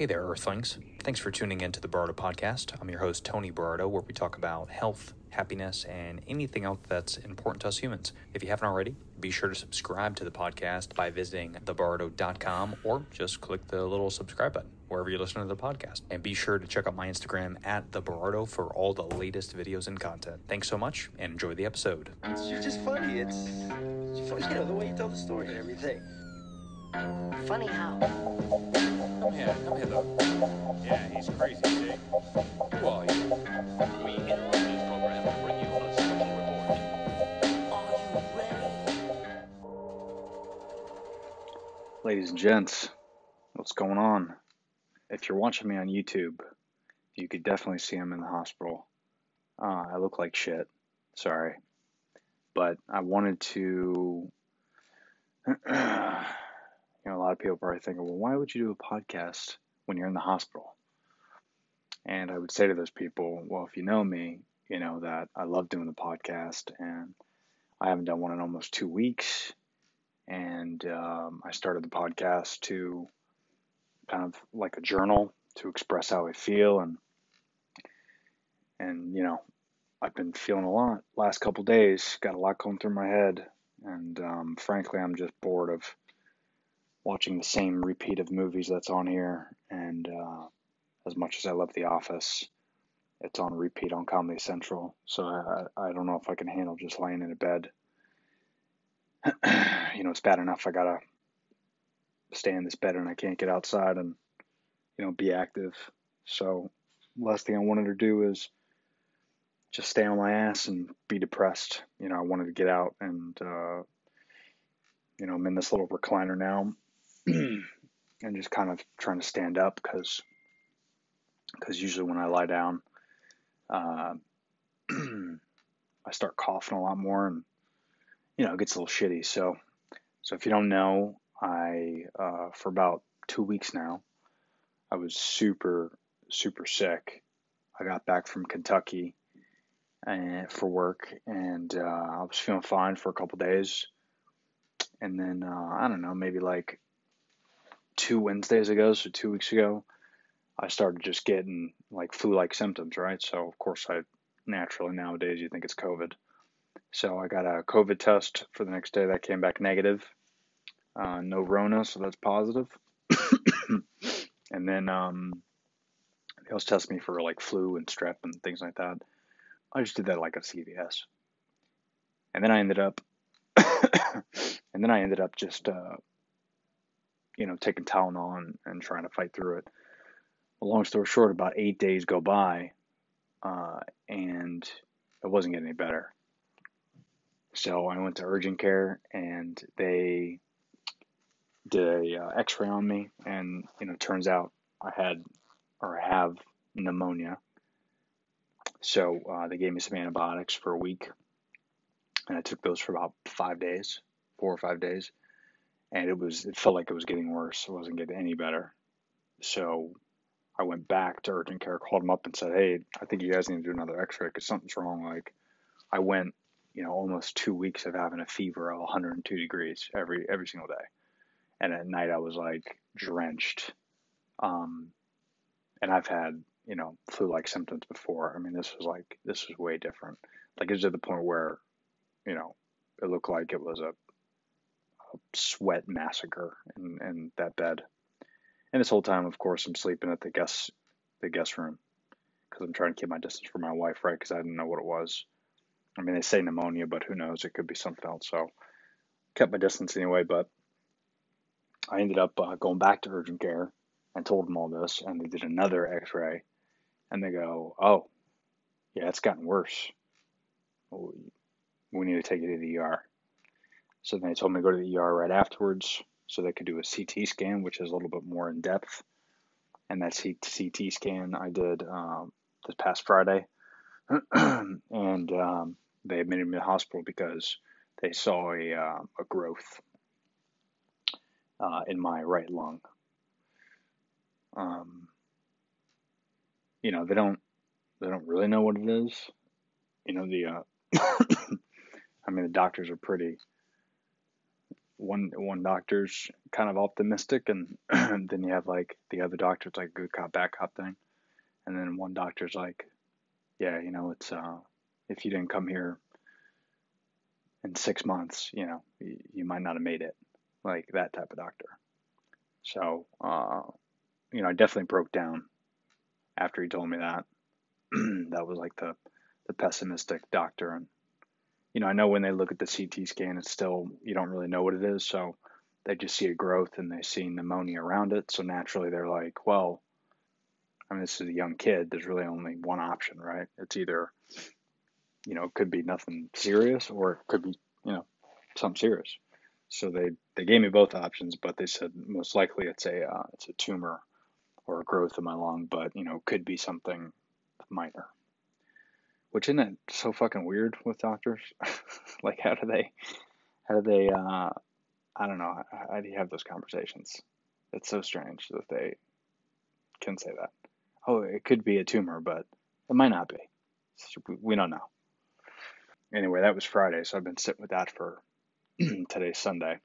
Hey there, Earthlings. Thanks for tuning in to the Bardo Podcast. I'm your host, Tony Bardo, where we talk about health, happiness, and anything else that's important to us humans. If you haven't already, be sure to subscribe to the podcast by visiting thebardo.com or just click the little subscribe button wherever you listen to the podcast. And be sure to check out my Instagram at the Bardo for all the latest videos and content. Thanks so much and enjoy the episode. It's just- just funny. It's, it's funny, you know, the way you tell the story and everything. Funny how? Come here, come here, though. Yeah, he's crazy, see? Who are you? We interrupt this program to bring you a special report. Are you ready? Ladies and gents, what's going on? If you're watching me on YouTube, you could definitely see I'm in the hospital. Uh, I look like shit. Sorry. But I wanted to. lot of people probably think, well, why would you do a podcast when you're in the hospital? And I would say to those people, well, if you know me, you know that I love doing the podcast and I haven't done one in almost two weeks and um, I started the podcast to kind of like a journal to express how I feel and and you know I've been feeling a lot last couple days got a lot going through my head and um, frankly I'm just bored of watching the same repeat of movies that's on here and uh, as much as I love The Office it's on repeat on Comedy Central so I, I don't know if I can handle just laying in a bed you know, it's bad enough I gotta stay in this bed and I can't get outside and, you know, be active. So, last thing I wanted to do is just stay on my ass and be depressed. You know, I wanted to get out and, uh, you know, I'm in this little recliner now and just kind of trying to stand up because, because usually when I lie down, uh, I start coughing a lot more and you know, it gets a little shitty. So, so if you don't know, I uh, for about two weeks now, I was super, super sick. I got back from Kentucky and for work, and uh, I was feeling fine for a couple days, and then uh, I don't know, maybe like two Wednesdays ago, so two weeks ago, I started just getting like flu-like symptoms, right? So of course, I naturally nowadays you think it's COVID. So I got a COVID test for the next day that came back negative. Uh, no Rona, so that's positive. and then um, they also test me for like flu and strep and things like that. I just did that like a CVS. And then I ended up, and then I ended up just, uh, you know, taking Tylenol and, and trying to fight through it. Well, long story short, about eight days go by, uh, and it wasn't getting any better. So I went to urgent care and they did a uh, X-ray on me, and you know, turns out I had or have pneumonia. So uh, they gave me some antibiotics for a week, and I took those for about five days, four or five days, and it was it felt like it was getting worse. It wasn't getting any better. So I went back to urgent care, called them up, and said, "Hey, I think you guys need to do another X-ray because something's wrong." Like I went you know, almost two weeks of having a fever of 102 degrees every every single day, and at night I was like drenched. Um, and I've had you know flu-like symptoms before. I mean, this was like this was way different. Like it was at the point where, you know, it looked like it was a sweat massacre in, in that bed. And this whole time, of course, I'm sleeping at the guest the guest room because I'm trying to keep my distance from my wife, right? Because I didn't know what it was. I mean, they say pneumonia, but who knows? It could be something else. So, kept my distance anyway. But I ended up uh, going back to urgent care and told them all this, and they did another X-ray, and they go, "Oh, yeah, it's gotten worse. We need to take you to the ER." So then they told me to go to the ER right afterwards, so they could do a CT scan, which is a little bit more in depth. And that CT scan I did um, this past Friday. and um, they admitted me to the hospital because they saw a, uh, a growth uh, in my right lung. Um, you know, they don't they don't really know what it is. You know, the uh, I mean, the doctors are pretty one one doctor's kind of optimistic, and then you have like the other doctor's like good cop bad cop thing, and then one doctor's like, yeah, you know, it's uh, if you didn't come here in six months, you know, you, you might not have made it, like that type of doctor. So, uh, you know, I definitely broke down after he told me that. that was like the the pessimistic doctor, and you know, I know when they look at the CT scan, it's still you don't really know what it is, so they just see a growth and they see pneumonia around it. So naturally, they're like, well, I mean, this is a young kid. There's really only one option, right? It's either, you know, it could be nothing serious or it could be, you know, something serious. So they they gave me both options, but they said most likely it's a uh, it's a tumor or a growth in my lung, but you know, could be something minor. Which isn't it so fucking weird with doctors? like, how do they, how do they, uh, I don't know, how do you have those conversations? It's so strange that they can say that. Oh, it could be a tumor, but it might not be. We don't know. Anyway, that was Friday, so I've been sitting with that for today's Sunday.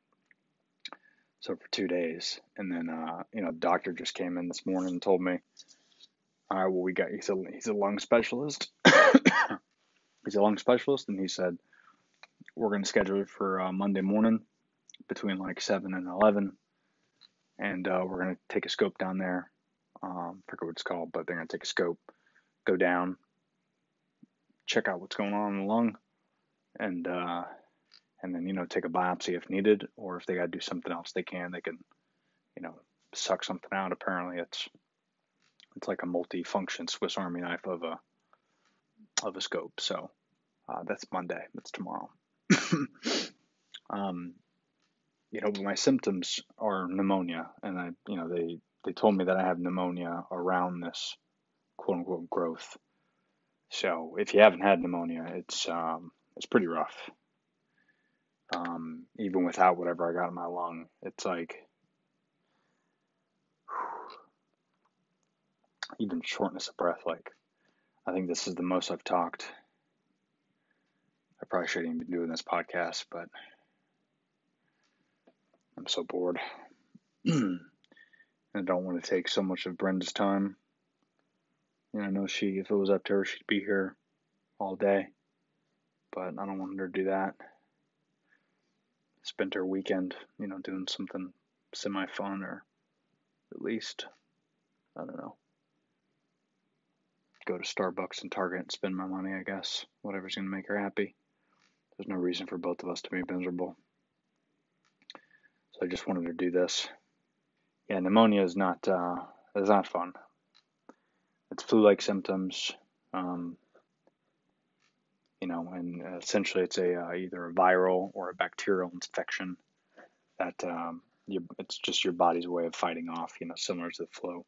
So for two days, and then uh, you know, the doctor just came in this morning and told me, "All right, well, we got he's a he's a lung specialist. he's a lung specialist, and he said we're going to schedule it for uh, Monday morning between like seven and eleven, and uh, we're going to take a scope down there. Um, I forget what it's called, but they're going to take a scope, go down, check out what's going on in the lung, and uh, and then you know take a biopsy if needed, or if they got to do something else, they can. They can, you know, suck something out. Apparently, it's it's like a multi-function Swiss Army knife of a of a scope. So uh, that's Monday. That's tomorrow. um, you know, my symptoms are pneumonia, and I, you know, they they told me that I have pneumonia around this quote unquote growth. So if you haven't had pneumonia, it's um, it's pretty rough. Um, even without whatever I got in my lung, it's like even shortness of breath. Like I think this is the most I've talked. I probably shouldn't even be doing this podcast, but I'm so bored. and I don't want to take so much of Brenda's time. You know, I know she, if it was up to her, she'd be here all day, but I don't want her to do that. Spent her weekend, you know, doing something semi fun or at least, I don't know, go to Starbucks and Target and spend my money, I guess. Whatever's going to make her happy. There's no reason for both of us to be miserable. So I just wanted to do this. Yeah, pneumonia is not uh, is not fun. It's flu-like symptoms, um, you know, and essentially it's a uh, either a viral or a bacterial infection that um, you, it's just your body's way of fighting off, you know, similar to the flu.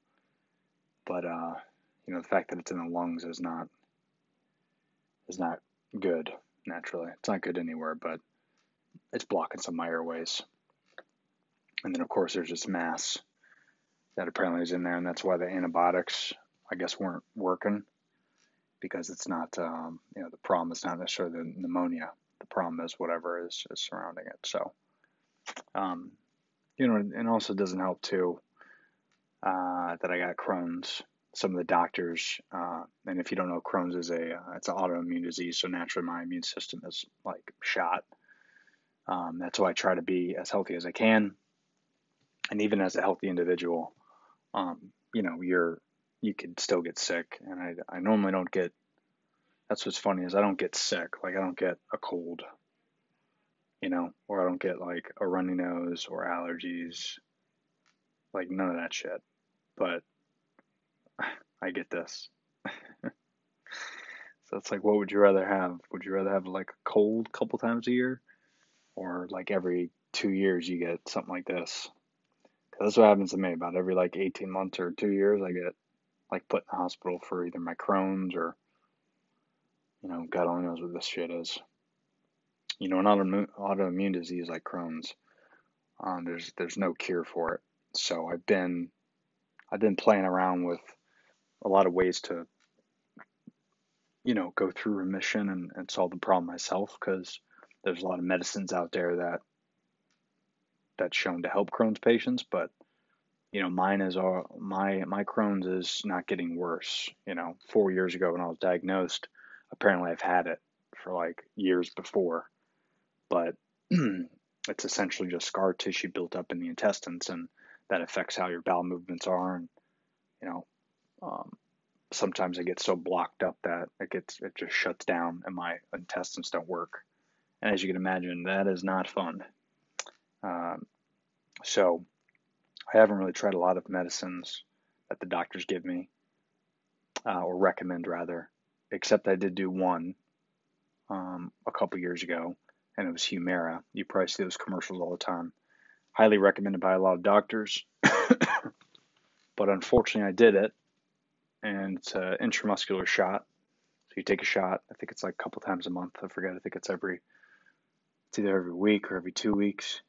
But uh, you know, the fact that it's in the lungs is not is not good naturally. It's not good anywhere, but it's blocking some airways. And then of course there's this mass that apparently is in there, and that's why the antibiotics, I guess, weren't working because it's not, um, you know, the problem is not necessarily the pneumonia. The problem is whatever is, is surrounding it. So, um, you know, and also doesn't help too uh, that I got Crohn's some of the doctors, uh, and if you don't know, Crohn's is a uh, it's an autoimmune disease, so naturally my immune system is like shot. Um, that's why I try to be as healthy as I can, and even as a healthy individual, um, you know, you're you could still get sick, and I I normally don't get. That's what's funny is I don't get sick, like I don't get a cold, you know, or I don't get like a runny nose or allergies, like none of that shit, but I get this. so it's like, what would you rather have? Would you rather have like a cold couple times a year, or like every two years you get something like this? Cause that's what happens to me. About every like 18 months or two years, I get like put in the hospital for either my Crohn's or, you know, God only knows what this shit is. You know, an autoimmune, autoimmune disease like Crohn's, um, there's there's no cure for it. So I've been I've been playing around with a lot of ways to you know go through remission and, and solve the problem myself because there's a lot of medicines out there that that's shown to help Crohn's patients, but you know, mine is all my my Crohn's is not getting worse. You know, four years ago when I was diagnosed, apparently I've had it for like years before, but it's essentially just scar tissue built up in the intestines, and that affects how your bowel movements are, and you know, um, sometimes I get so blocked up that it gets it just shuts down, and my intestines don't work. And as you can imagine, that is not fun. Um, so I haven't really tried a lot of medicines that the doctors give me, uh, or recommend rather, except I did do one um, a couple years ago, and it was Humira. You probably see those commercials all the time. Highly recommended by a lot of doctors, but unfortunately, I did it, and it's an intramuscular shot. So you take a shot. I think it's like a couple times a month. I forget. I think it's every. It's either every week or every two weeks.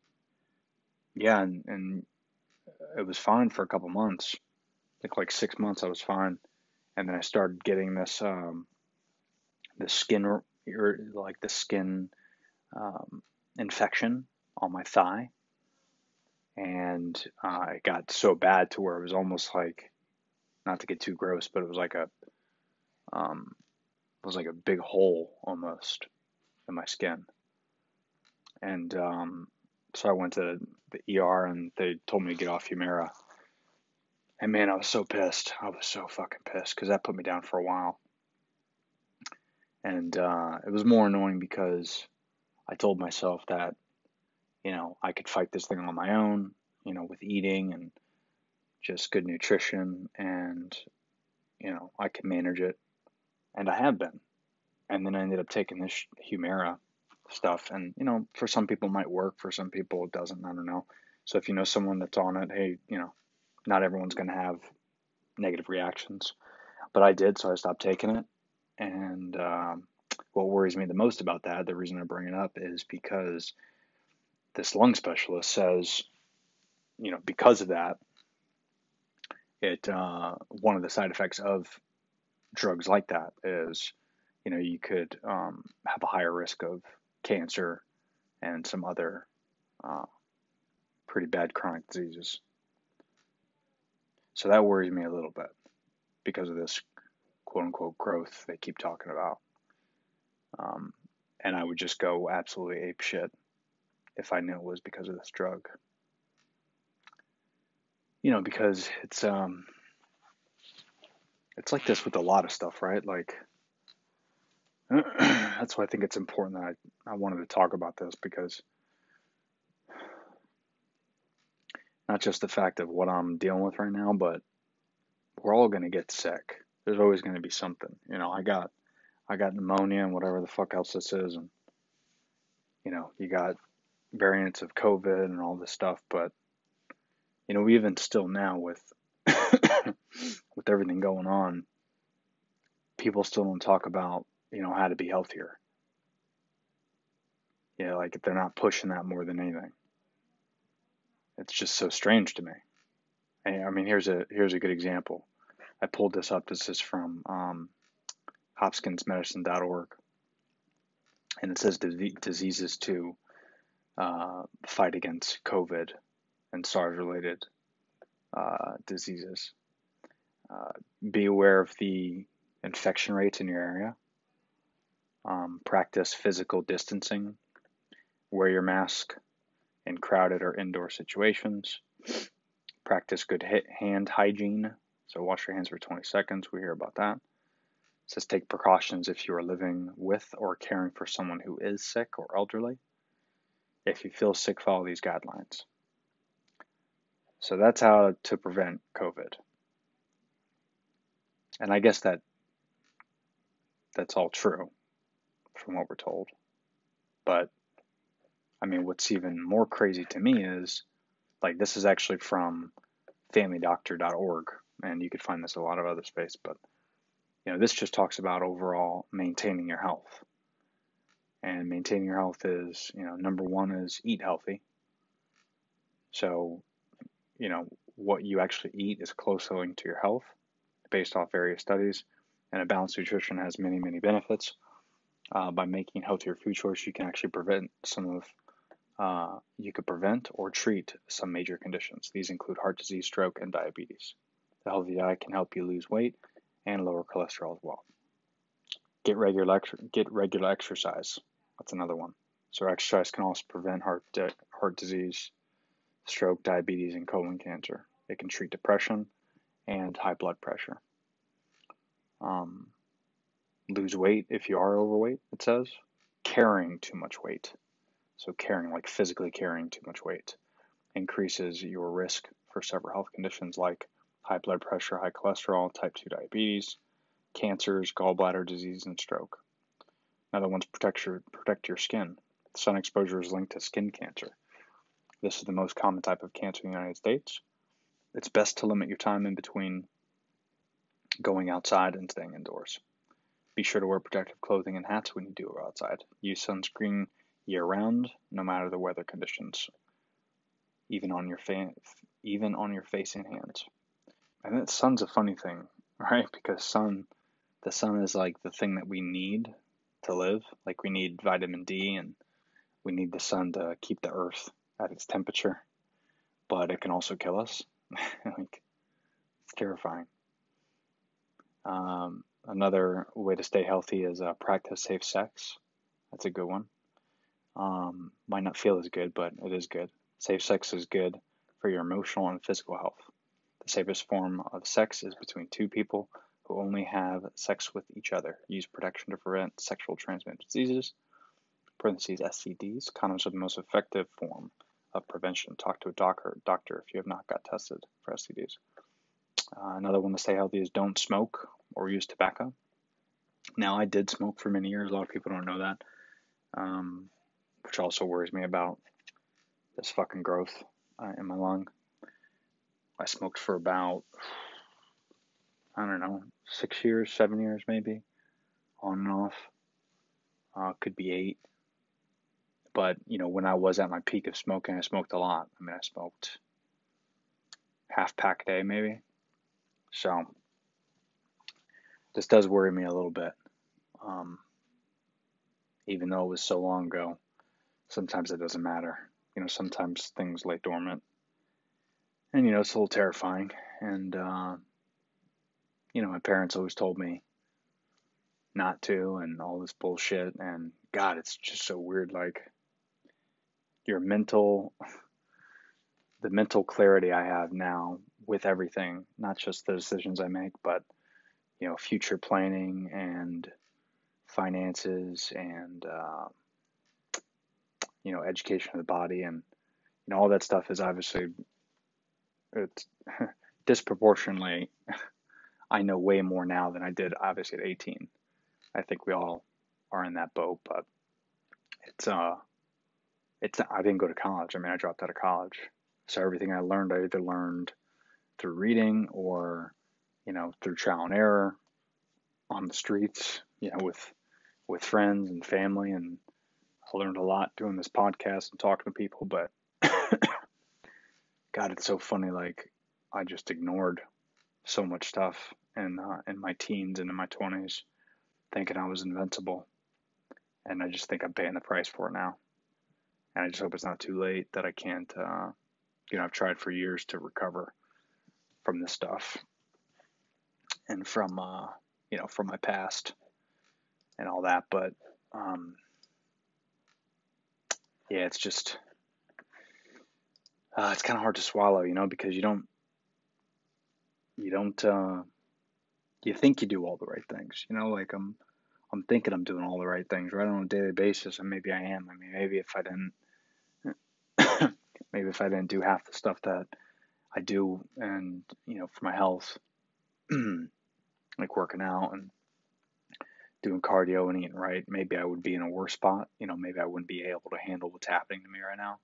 Yeah, and, and it was fine for a couple months. I think like six months I was fine, and then I started getting this um, the skin or like the skin um, infection on my thigh, and uh, it got so bad to where it was almost like, not to get too gross, but it was like a um, it was like a big hole almost in my skin, and um, so I went to the ER and they told me to get off Humira. And man, I was so pissed. I was so fucking pissed because that put me down for a while. And uh, it was more annoying because I told myself that, you know, I could fight this thing on my own, you know, with eating and just good nutrition and, you know, I can manage it. And I have been. And then I ended up taking this Humira stuff. And, you know, for some people it might work, for some people it doesn't. I don't know. So if you know someone that's on it, hey, you know, not everyone's going to have negative reactions. But I did, so I stopped taking it. And um, what worries me the most about that, the reason I bring it up is because this lung specialist says, you know, because of that, it uh, one of the side effects of drugs like that is, you know, you could um, have a higher risk of cancer, and some other uh, pretty bad chronic diseases. So that worries me a little bit because of this quote unquote growth they keep talking about. Um, and I would just go absolutely ape shit if I knew it was because of this drug. You know, because it's um it's like this with a lot of stuff, right? Like that's why I think it's important that I, I wanted to talk about this because not just the fact of what I'm dealing with right now, but we're all going to get sick. There's always going to be something. You know, I got I got pneumonia and whatever the fuck else this is and you know, you got variants of COVID and all this stuff, but you know, even still now with with everything going on, people still don't talk about you know, how to be healthier. Yeah, like they're not pushing that more than anything. It's just so strange to me. And, I mean, here's a here's a good example. I pulled this up. This is from um, HopkinsMedicine.org, and it says diseases to uh, fight against COVID and SARS-related uh, diseases. Uh, be aware of the infection rates in your area um, practice physical distancing, wear your mask in crowded or indoor situations, practice good hand hygiene. So wash your hands for 20 seconds. We hear about that. It says take precautions if you are living with or caring for someone who is sick or elderly. If you feel sick, follow these guidelines. So that's how to prevent COVID. And I guess that that's all true from what we're told. But I mean, what's even more crazy to me is like this is actually from familydoctor.org, and you could find this a lot of other space, but you know, this just talks about overall maintaining your health. And maintaining your health is, you know, number one is eat healthy. So, you know, what you actually eat is closely linked to your health based off various studies. And a balanced nutrition has many, many benefits uh, by making healthier food choices, you can actually prevent some of Uh, you could prevent or treat some major conditions. These include heart disease, stroke, and diabetes. The healthy diet can help you lose weight and lower cholesterol as well. Get regular get regular exercise. That's another one. So exercise can also prevent heart heart disease, stroke, diabetes, and colon cancer. It can treat depression and high blood pressure. Um, lose weight if you are overweight. It says carrying too much weight. So carrying, like physically carrying too much weight, increases your risk for several health conditions like high blood pressure, high cholesterol, type 2 diabetes, cancers, gallbladder disease, and stroke. Another one's protect your, protect your skin. Sun exposure is linked to skin cancer. This is the most common type of cancer in the United States. It's best to limit your time in between going outside and staying indoors. Be sure to wear protective clothing and hats when you do go outside. Use sunscreen year round, no matter the weather conditions, even on your fa- even on your face and hands. And the sun's a funny thing, right? Because sun, the sun is like the thing that we need to live. Like we need vitamin D and we need the sun to keep the earth at its temperature, but it can also kill us. like it's terrifying. Um, another way to stay healthy is uh, practice safe sex. That's a good one. Um, might not feel as good, but it is good. Safe sex is good for your emotional and physical health. The safest form of sex is between two people who only have sex with each other. Use protection to prevent sexual transmitted diseases. Parentheses STDs. Condoms are the most effective form of prevention. Talk to a doctor, doctor if you have not got tested for STDs. Uh, another one to stay healthy is don't smoke or use tobacco. Now, I did smoke for many years. A lot of people don't know that. Um, which also worries me about this fucking growth uh, in my lung. I smoked for about, I don't know, six years, seven years maybe, on and off. Uh, could be eight. But, you know, when I was at my peak of smoking, I smoked a lot. I mean, I smoked half pack a day maybe. So, this does worry me a little bit. Um, even though it was so long ago sometimes it doesn't matter. You know, sometimes things lay dormant. And, you know, it's a little terrifying. And, uh, you know, my parents always told me not to and all this bullshit. And, God, it's just so weird. Like, your mental, the mental clarity I have now with everything, not just the decisions I make, but, you know, future planning and finances and, uh, you know education of the body and you know all that stuff is obviously it's disproportionately I know way more now than I did obviously at 18. I think we all are in that boat, but it's uh it's I didn't go to college. I mean, I dropped out of college. So everything I learned I either learned through reading or you know, through trial and error on the streets, you know, with with friends and family and I learned a lot doing this podcast and talking to people, but God, it's so funny. Like I just ignored so much stuff in uh, in my teens and in my twenties, thinking I was invincible, and I just think I'm paying the price for it now. And I just hope it's not too late that I can't. Uh, you know, I've tried for years to recover from this stuff and from uh, you know from my past and all that, but um, yeah, it's just uh, it's kind of hard to swallow, you know, because you don't you don't uh, you think you do all the right things, you know, like I'm I'm thinking I'm doing all the right things right on a daily basis, and maybe I am. I mean, maybe if I didn't, maybe if I didn't do half the stuff that I do, and you know, for my health, like working out and doing cardio and eating right, maybe I would be in a worse spot. You know, maybe I wouldn't be able to handle what's happening to me right now.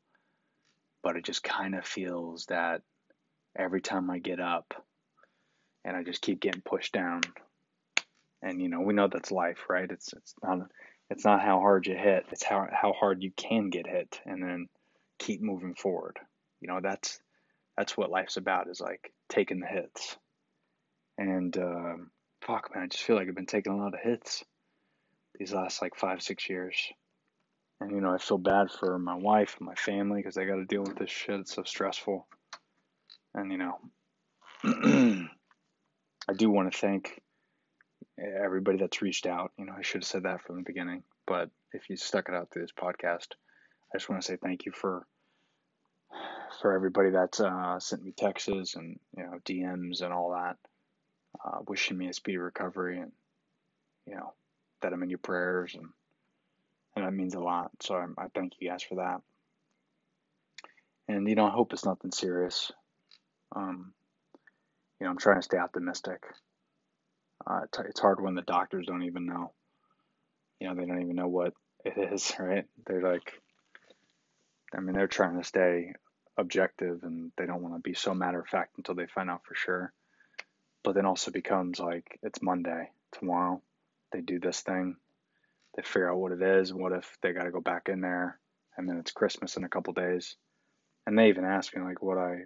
But it just kind of feels that every time I get up and I just keep getting pushed down. And you know, we know that's life, right? It's it's not it's not how hard you hit, it's how how hard you can get hit and then keep moving forward. You know, that's that's what life's about is like taking the hits. And um, fuck, man, I just feel like I've been taking a lot of hits these last like five, six years. And you know, I feel bad for my wife and my family because they got to deal with this shit. It's so stressful. And you know, I do want to thank everybody that's reached out. You know, I should have said that from the beginning, but if you stuck it out through this podcast, I just want to say thank you for for everybody that's uh, sent me texts and you know DMs and all that, uh, wishing me a speedy recovery and you know that I'm in your prayers and and that means a lot. So I, I thank you guys for that. And you know I hope it's nothing serious. Um, you know I'm trying to stay optimistic. Uh, it's hard when the doctors don't even know. You know they don't even know what it is, right? They're like, I mean, they're trying to stay objective and they don't want to be so matter of fact until they find out for sure. But then also becomes like it's Monday tomorrow. They do this thing. They figure out what it is. What if they got to go back in there, and then it's Christmas in a couple days, and they even ask me like what I,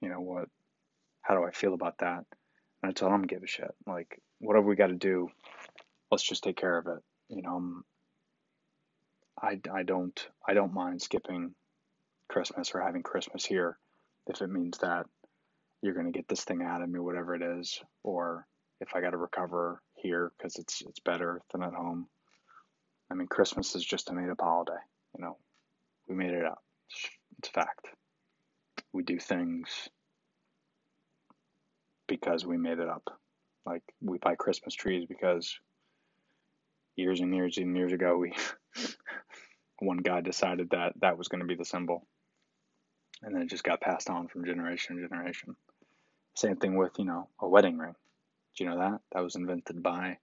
you know, what, how do I feel about that? I tell them give a shit. Like whatever we got to do, let's just take care of it. You know, I'm, I, I don't I don't mind skipping Christmas or having Christmas here if it means that you're going to get this thing out of me, whatever it is, or if I got to recover here because it's it's better than at home. I mean, Christmas is just a made up holiday. You know, we made it up. It's, it's fact. We do things because we made it up. Like we buy Christmas trees because years and years and years ago we one guy decided that that was going to be the symbol and then it just got passed on from generation to generation. Same thing with, you know, a wedding ring. Do you know that? That was invented by,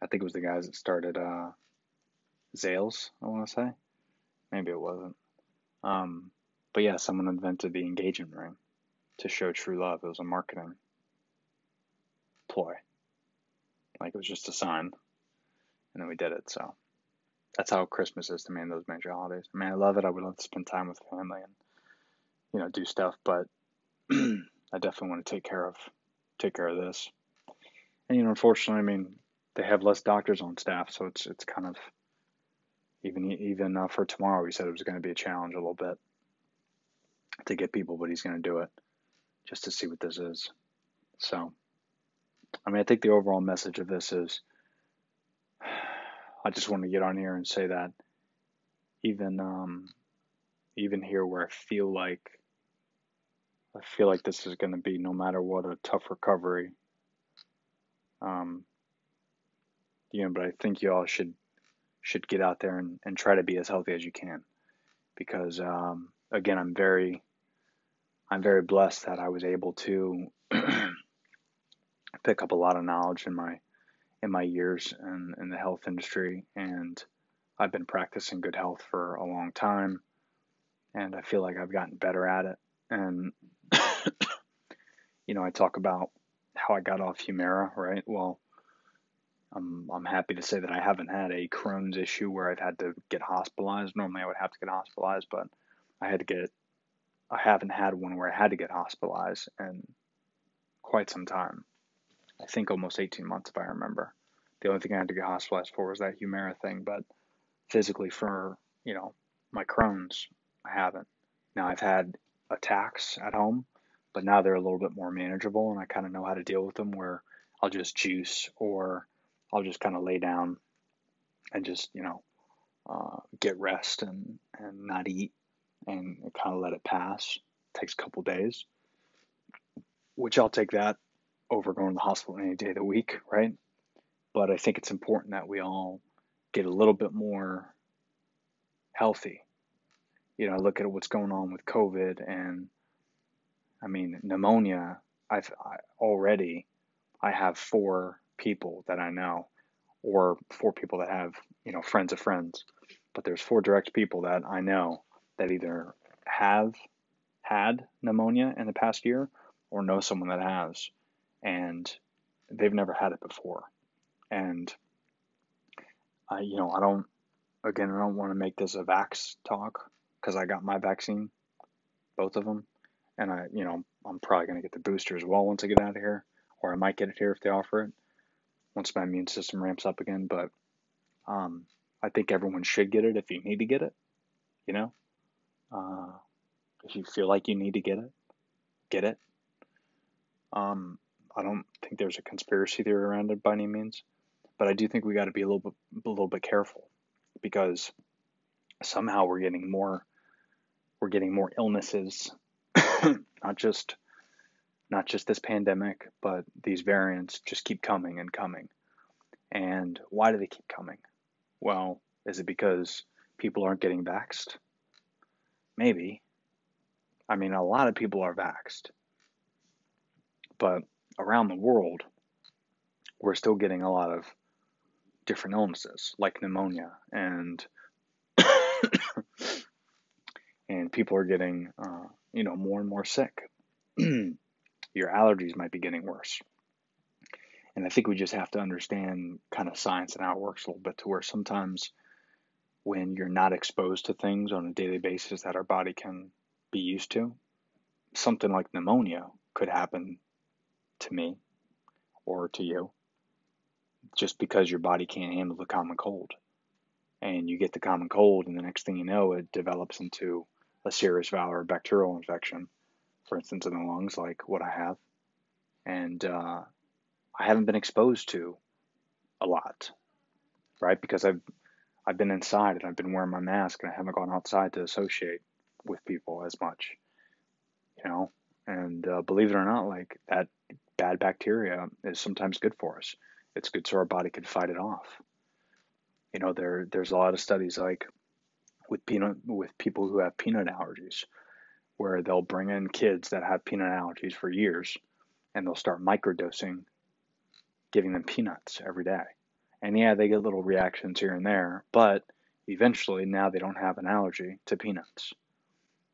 I think it was the guys that started uh, Zales, I want to say. Maybe it wasn't. Um, but yeah, someone invented the engagement ring to show true love. It was a marketing ploy. Like it was just a sign. And then we did it. So that's how Christmas is to me in those major holidays. I mean, I love it. I would love to spend time with family and you know, do stuff, but I definitely want to take care of take care of this. And you know, unfortunately, I mean, they have less doctors on staff, so it's it's kind of even even uh, for tomorrow. He said it was going to be a challenge a little bit to get people, but he's going to do it just to see what this is. So, I mean, I think the overall message of this is I just want to get on here and say that even um, even here where I feel like I feel like this is going to be, no matter what, a tough recovery. Um, you know, but I think you all should should get out there and, and try to be as healthy as you can, because um, again, I'm very I'm very blessed that I was able to pick up a lot of knowledge in my in my years in, in the health industry, and I've been practicing good health for a long time, and I feel like I've gotten better at it. And you know, I talk about how I got off Humira, right? Well, I'm I'm happy to say that I haven't had a Crohn's issue where I've had to get hospitalized. Normally, I would have to get hospitalized, but I had to get. I haven't had one where I had to get hospitalized in quite some time. I think almost 18 months, if I remember. The only thing I had to get hospitalized for was that Humira thing, but physically for you know my Crohn's, I haven't. Now I've had attacks at home, but now they're a little bit more manageable and I kind of know how to deal with them where I'll just juice or I'll just kind of lay down and just, you know, uh, get rest and, and not eat and kind of let it pass. It takes a couple days, which I'll take that over going to the hospital any day of the week, right? But I think it's important that we all get a little bit more healthy. You know, I look at what's going on with COVID and I mean, pneumonia, I've I, already, I have four people that I know, or four people that have, you know, friends of friends. But there's four direct people that I know that either have had pneumonia in the past year or know someone that has. And they've never had it before. And I, you know, I don't, again, I don't want to make this a vax talk because I got my vaccine, both of them and I, you know, I'm probably going to get the booster as well once I get out of here, or I might get it here if they offer it once my immune system ramps up again. But um, I think everyone should get it if you need to get it. You know, uh, if you feel like you need to get it, get it. Um, I don't think there's a conspiracy theory around it by any means, but I do think we got to be a little bit a little bit careful because somehow we're getting more we're getting more illnesses, not just not just this pandemic, but these variants just keep coming and coming. And why do they keep coming? Well, is it because people aren't getting vaxxed? Maybe. I mean, a lot of people are vaxxed. But around the world, we're still getting a lot of different illnesses like pneumonia and and people are getting uh, you know more and more sick. Your allergies might be getting worse. And i think we just have to understand kind of science and how it works a little bit to where sometimes when you're not exposed to things on a daily basis that our body can be used to something like pneumonia could happen to me or to you just because your body can't handle the common cold. And you get the common cold, and the next thing you know, it develops into a serious viral or bacterial infection, for instance, in the lungs, like what I have. And uh, I haven't been exposed to a lot, right? Because I've I've been inside and I've been wearing my mask and I haven't gone outside to associate with people as much, you know. And uh, believe it or not, like that bad bacteria is sometimes good for us. It's good so our body can fight it off. You know, there there's a lot of studies like with peanut with people who have peanut allergies, where they'll bring in kids that have peanut allergies for years, and they'll start microdosing, giving them peanuts every day. And yeah, they get little reactions here and there, but eventually now they don't have an allergy to peanuts.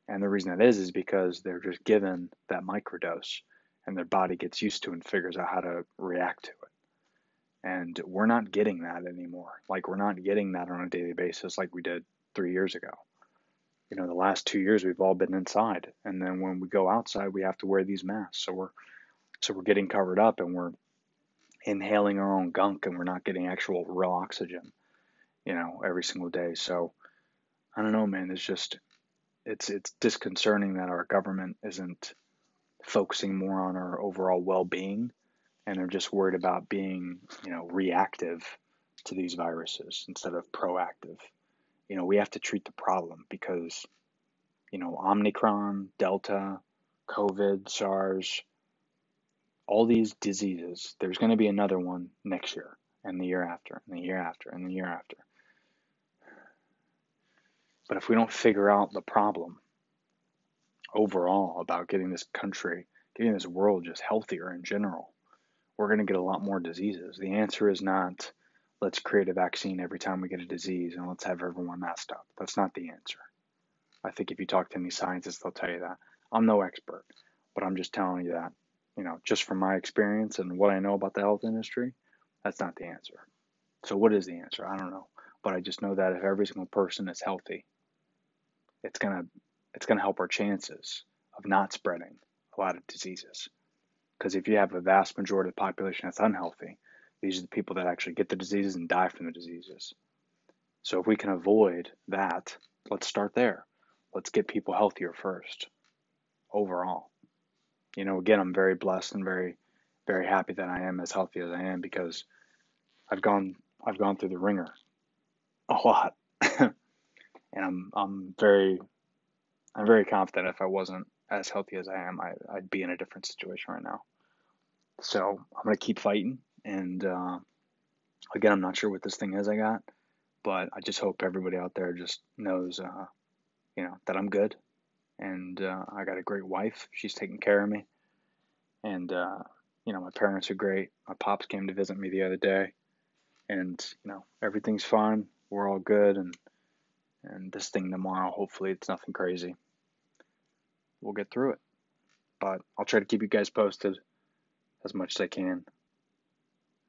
And the reason that is is because they're just given that microdose and their body gets used to and figures out how to react to it. And we're not getting that anymore. Like we're not getting that on a daily basis like we did three years ago. You know, the last two years we've all been inside, and then when we go outside, we have to wear these masks. So we're so we're getting covered up, and we're inhaling our own gunk, and we're not getting actual real oxygen. You know, every single day. So I don't know, man. It's just it's it's disconcerting that our government isn't focusing more on our overall well-being and they're just worried about being, you know, reactive to these viruses instead of proactive. You know, we have to treat the problem because, you know, Omicron, Delta, COVID, SARS, all these diseases, there's going to be another one next year and the year after and the year after and the year after. But if we don't figure out the problem overall about getting this country, getting this world just healthier in general, we're going to get a lot more diseases. The answer is not let's create a vaccine every time we get a disease and let's have everyone messed up. That's not the answer. I think if you talk to any scientists, they'll tell you that. I'm no expert, but I'm just telling you that, you know, just from my experience and what I know about the health industry, that's not the answer. So, what is the answer? I don't know. But I just know that if every single person is healthy, it's going to it's going to help our chances of not spreading a lot of diseases. Because if you have a vast majority of the population that's unhealthy, these are the people that actually get the diseases and die from the diseases. So if we can avoid that, let's start there. Let's get people healthier first, overall. You know, again, I'm very blessed and very, very happy that I am as healthy as I am because I've gone, I've gone through the ringer a lot, and I'm, I'm very, I'm very confident if I wasn't as healthy as I am, I, I'd be in a different situation right now. So I'm gonna keep fighting, and uh, again, I'm not sure what this thing is I got, but I just hope everybody out there just knows, uh, you know, that I'm good, and uh, I got a great wife. She's taking care of me, and uh, you know, my parents are great. My pops came to visit me the other day, and you know, everything's fine. We're all good, and and this thing tomorrow, hopefully, it's nothing crazy we'll get through it. But I'll try to keep you guys posted as much as I can.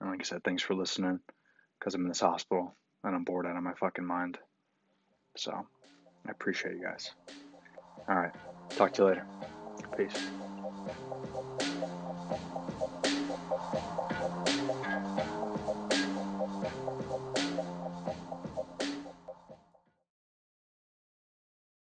And like I said, thanks for listening because I'm in this hospital and I'm bored out of my fucking mind. So I appreciate you guys. All right. Talk to you later. Peace.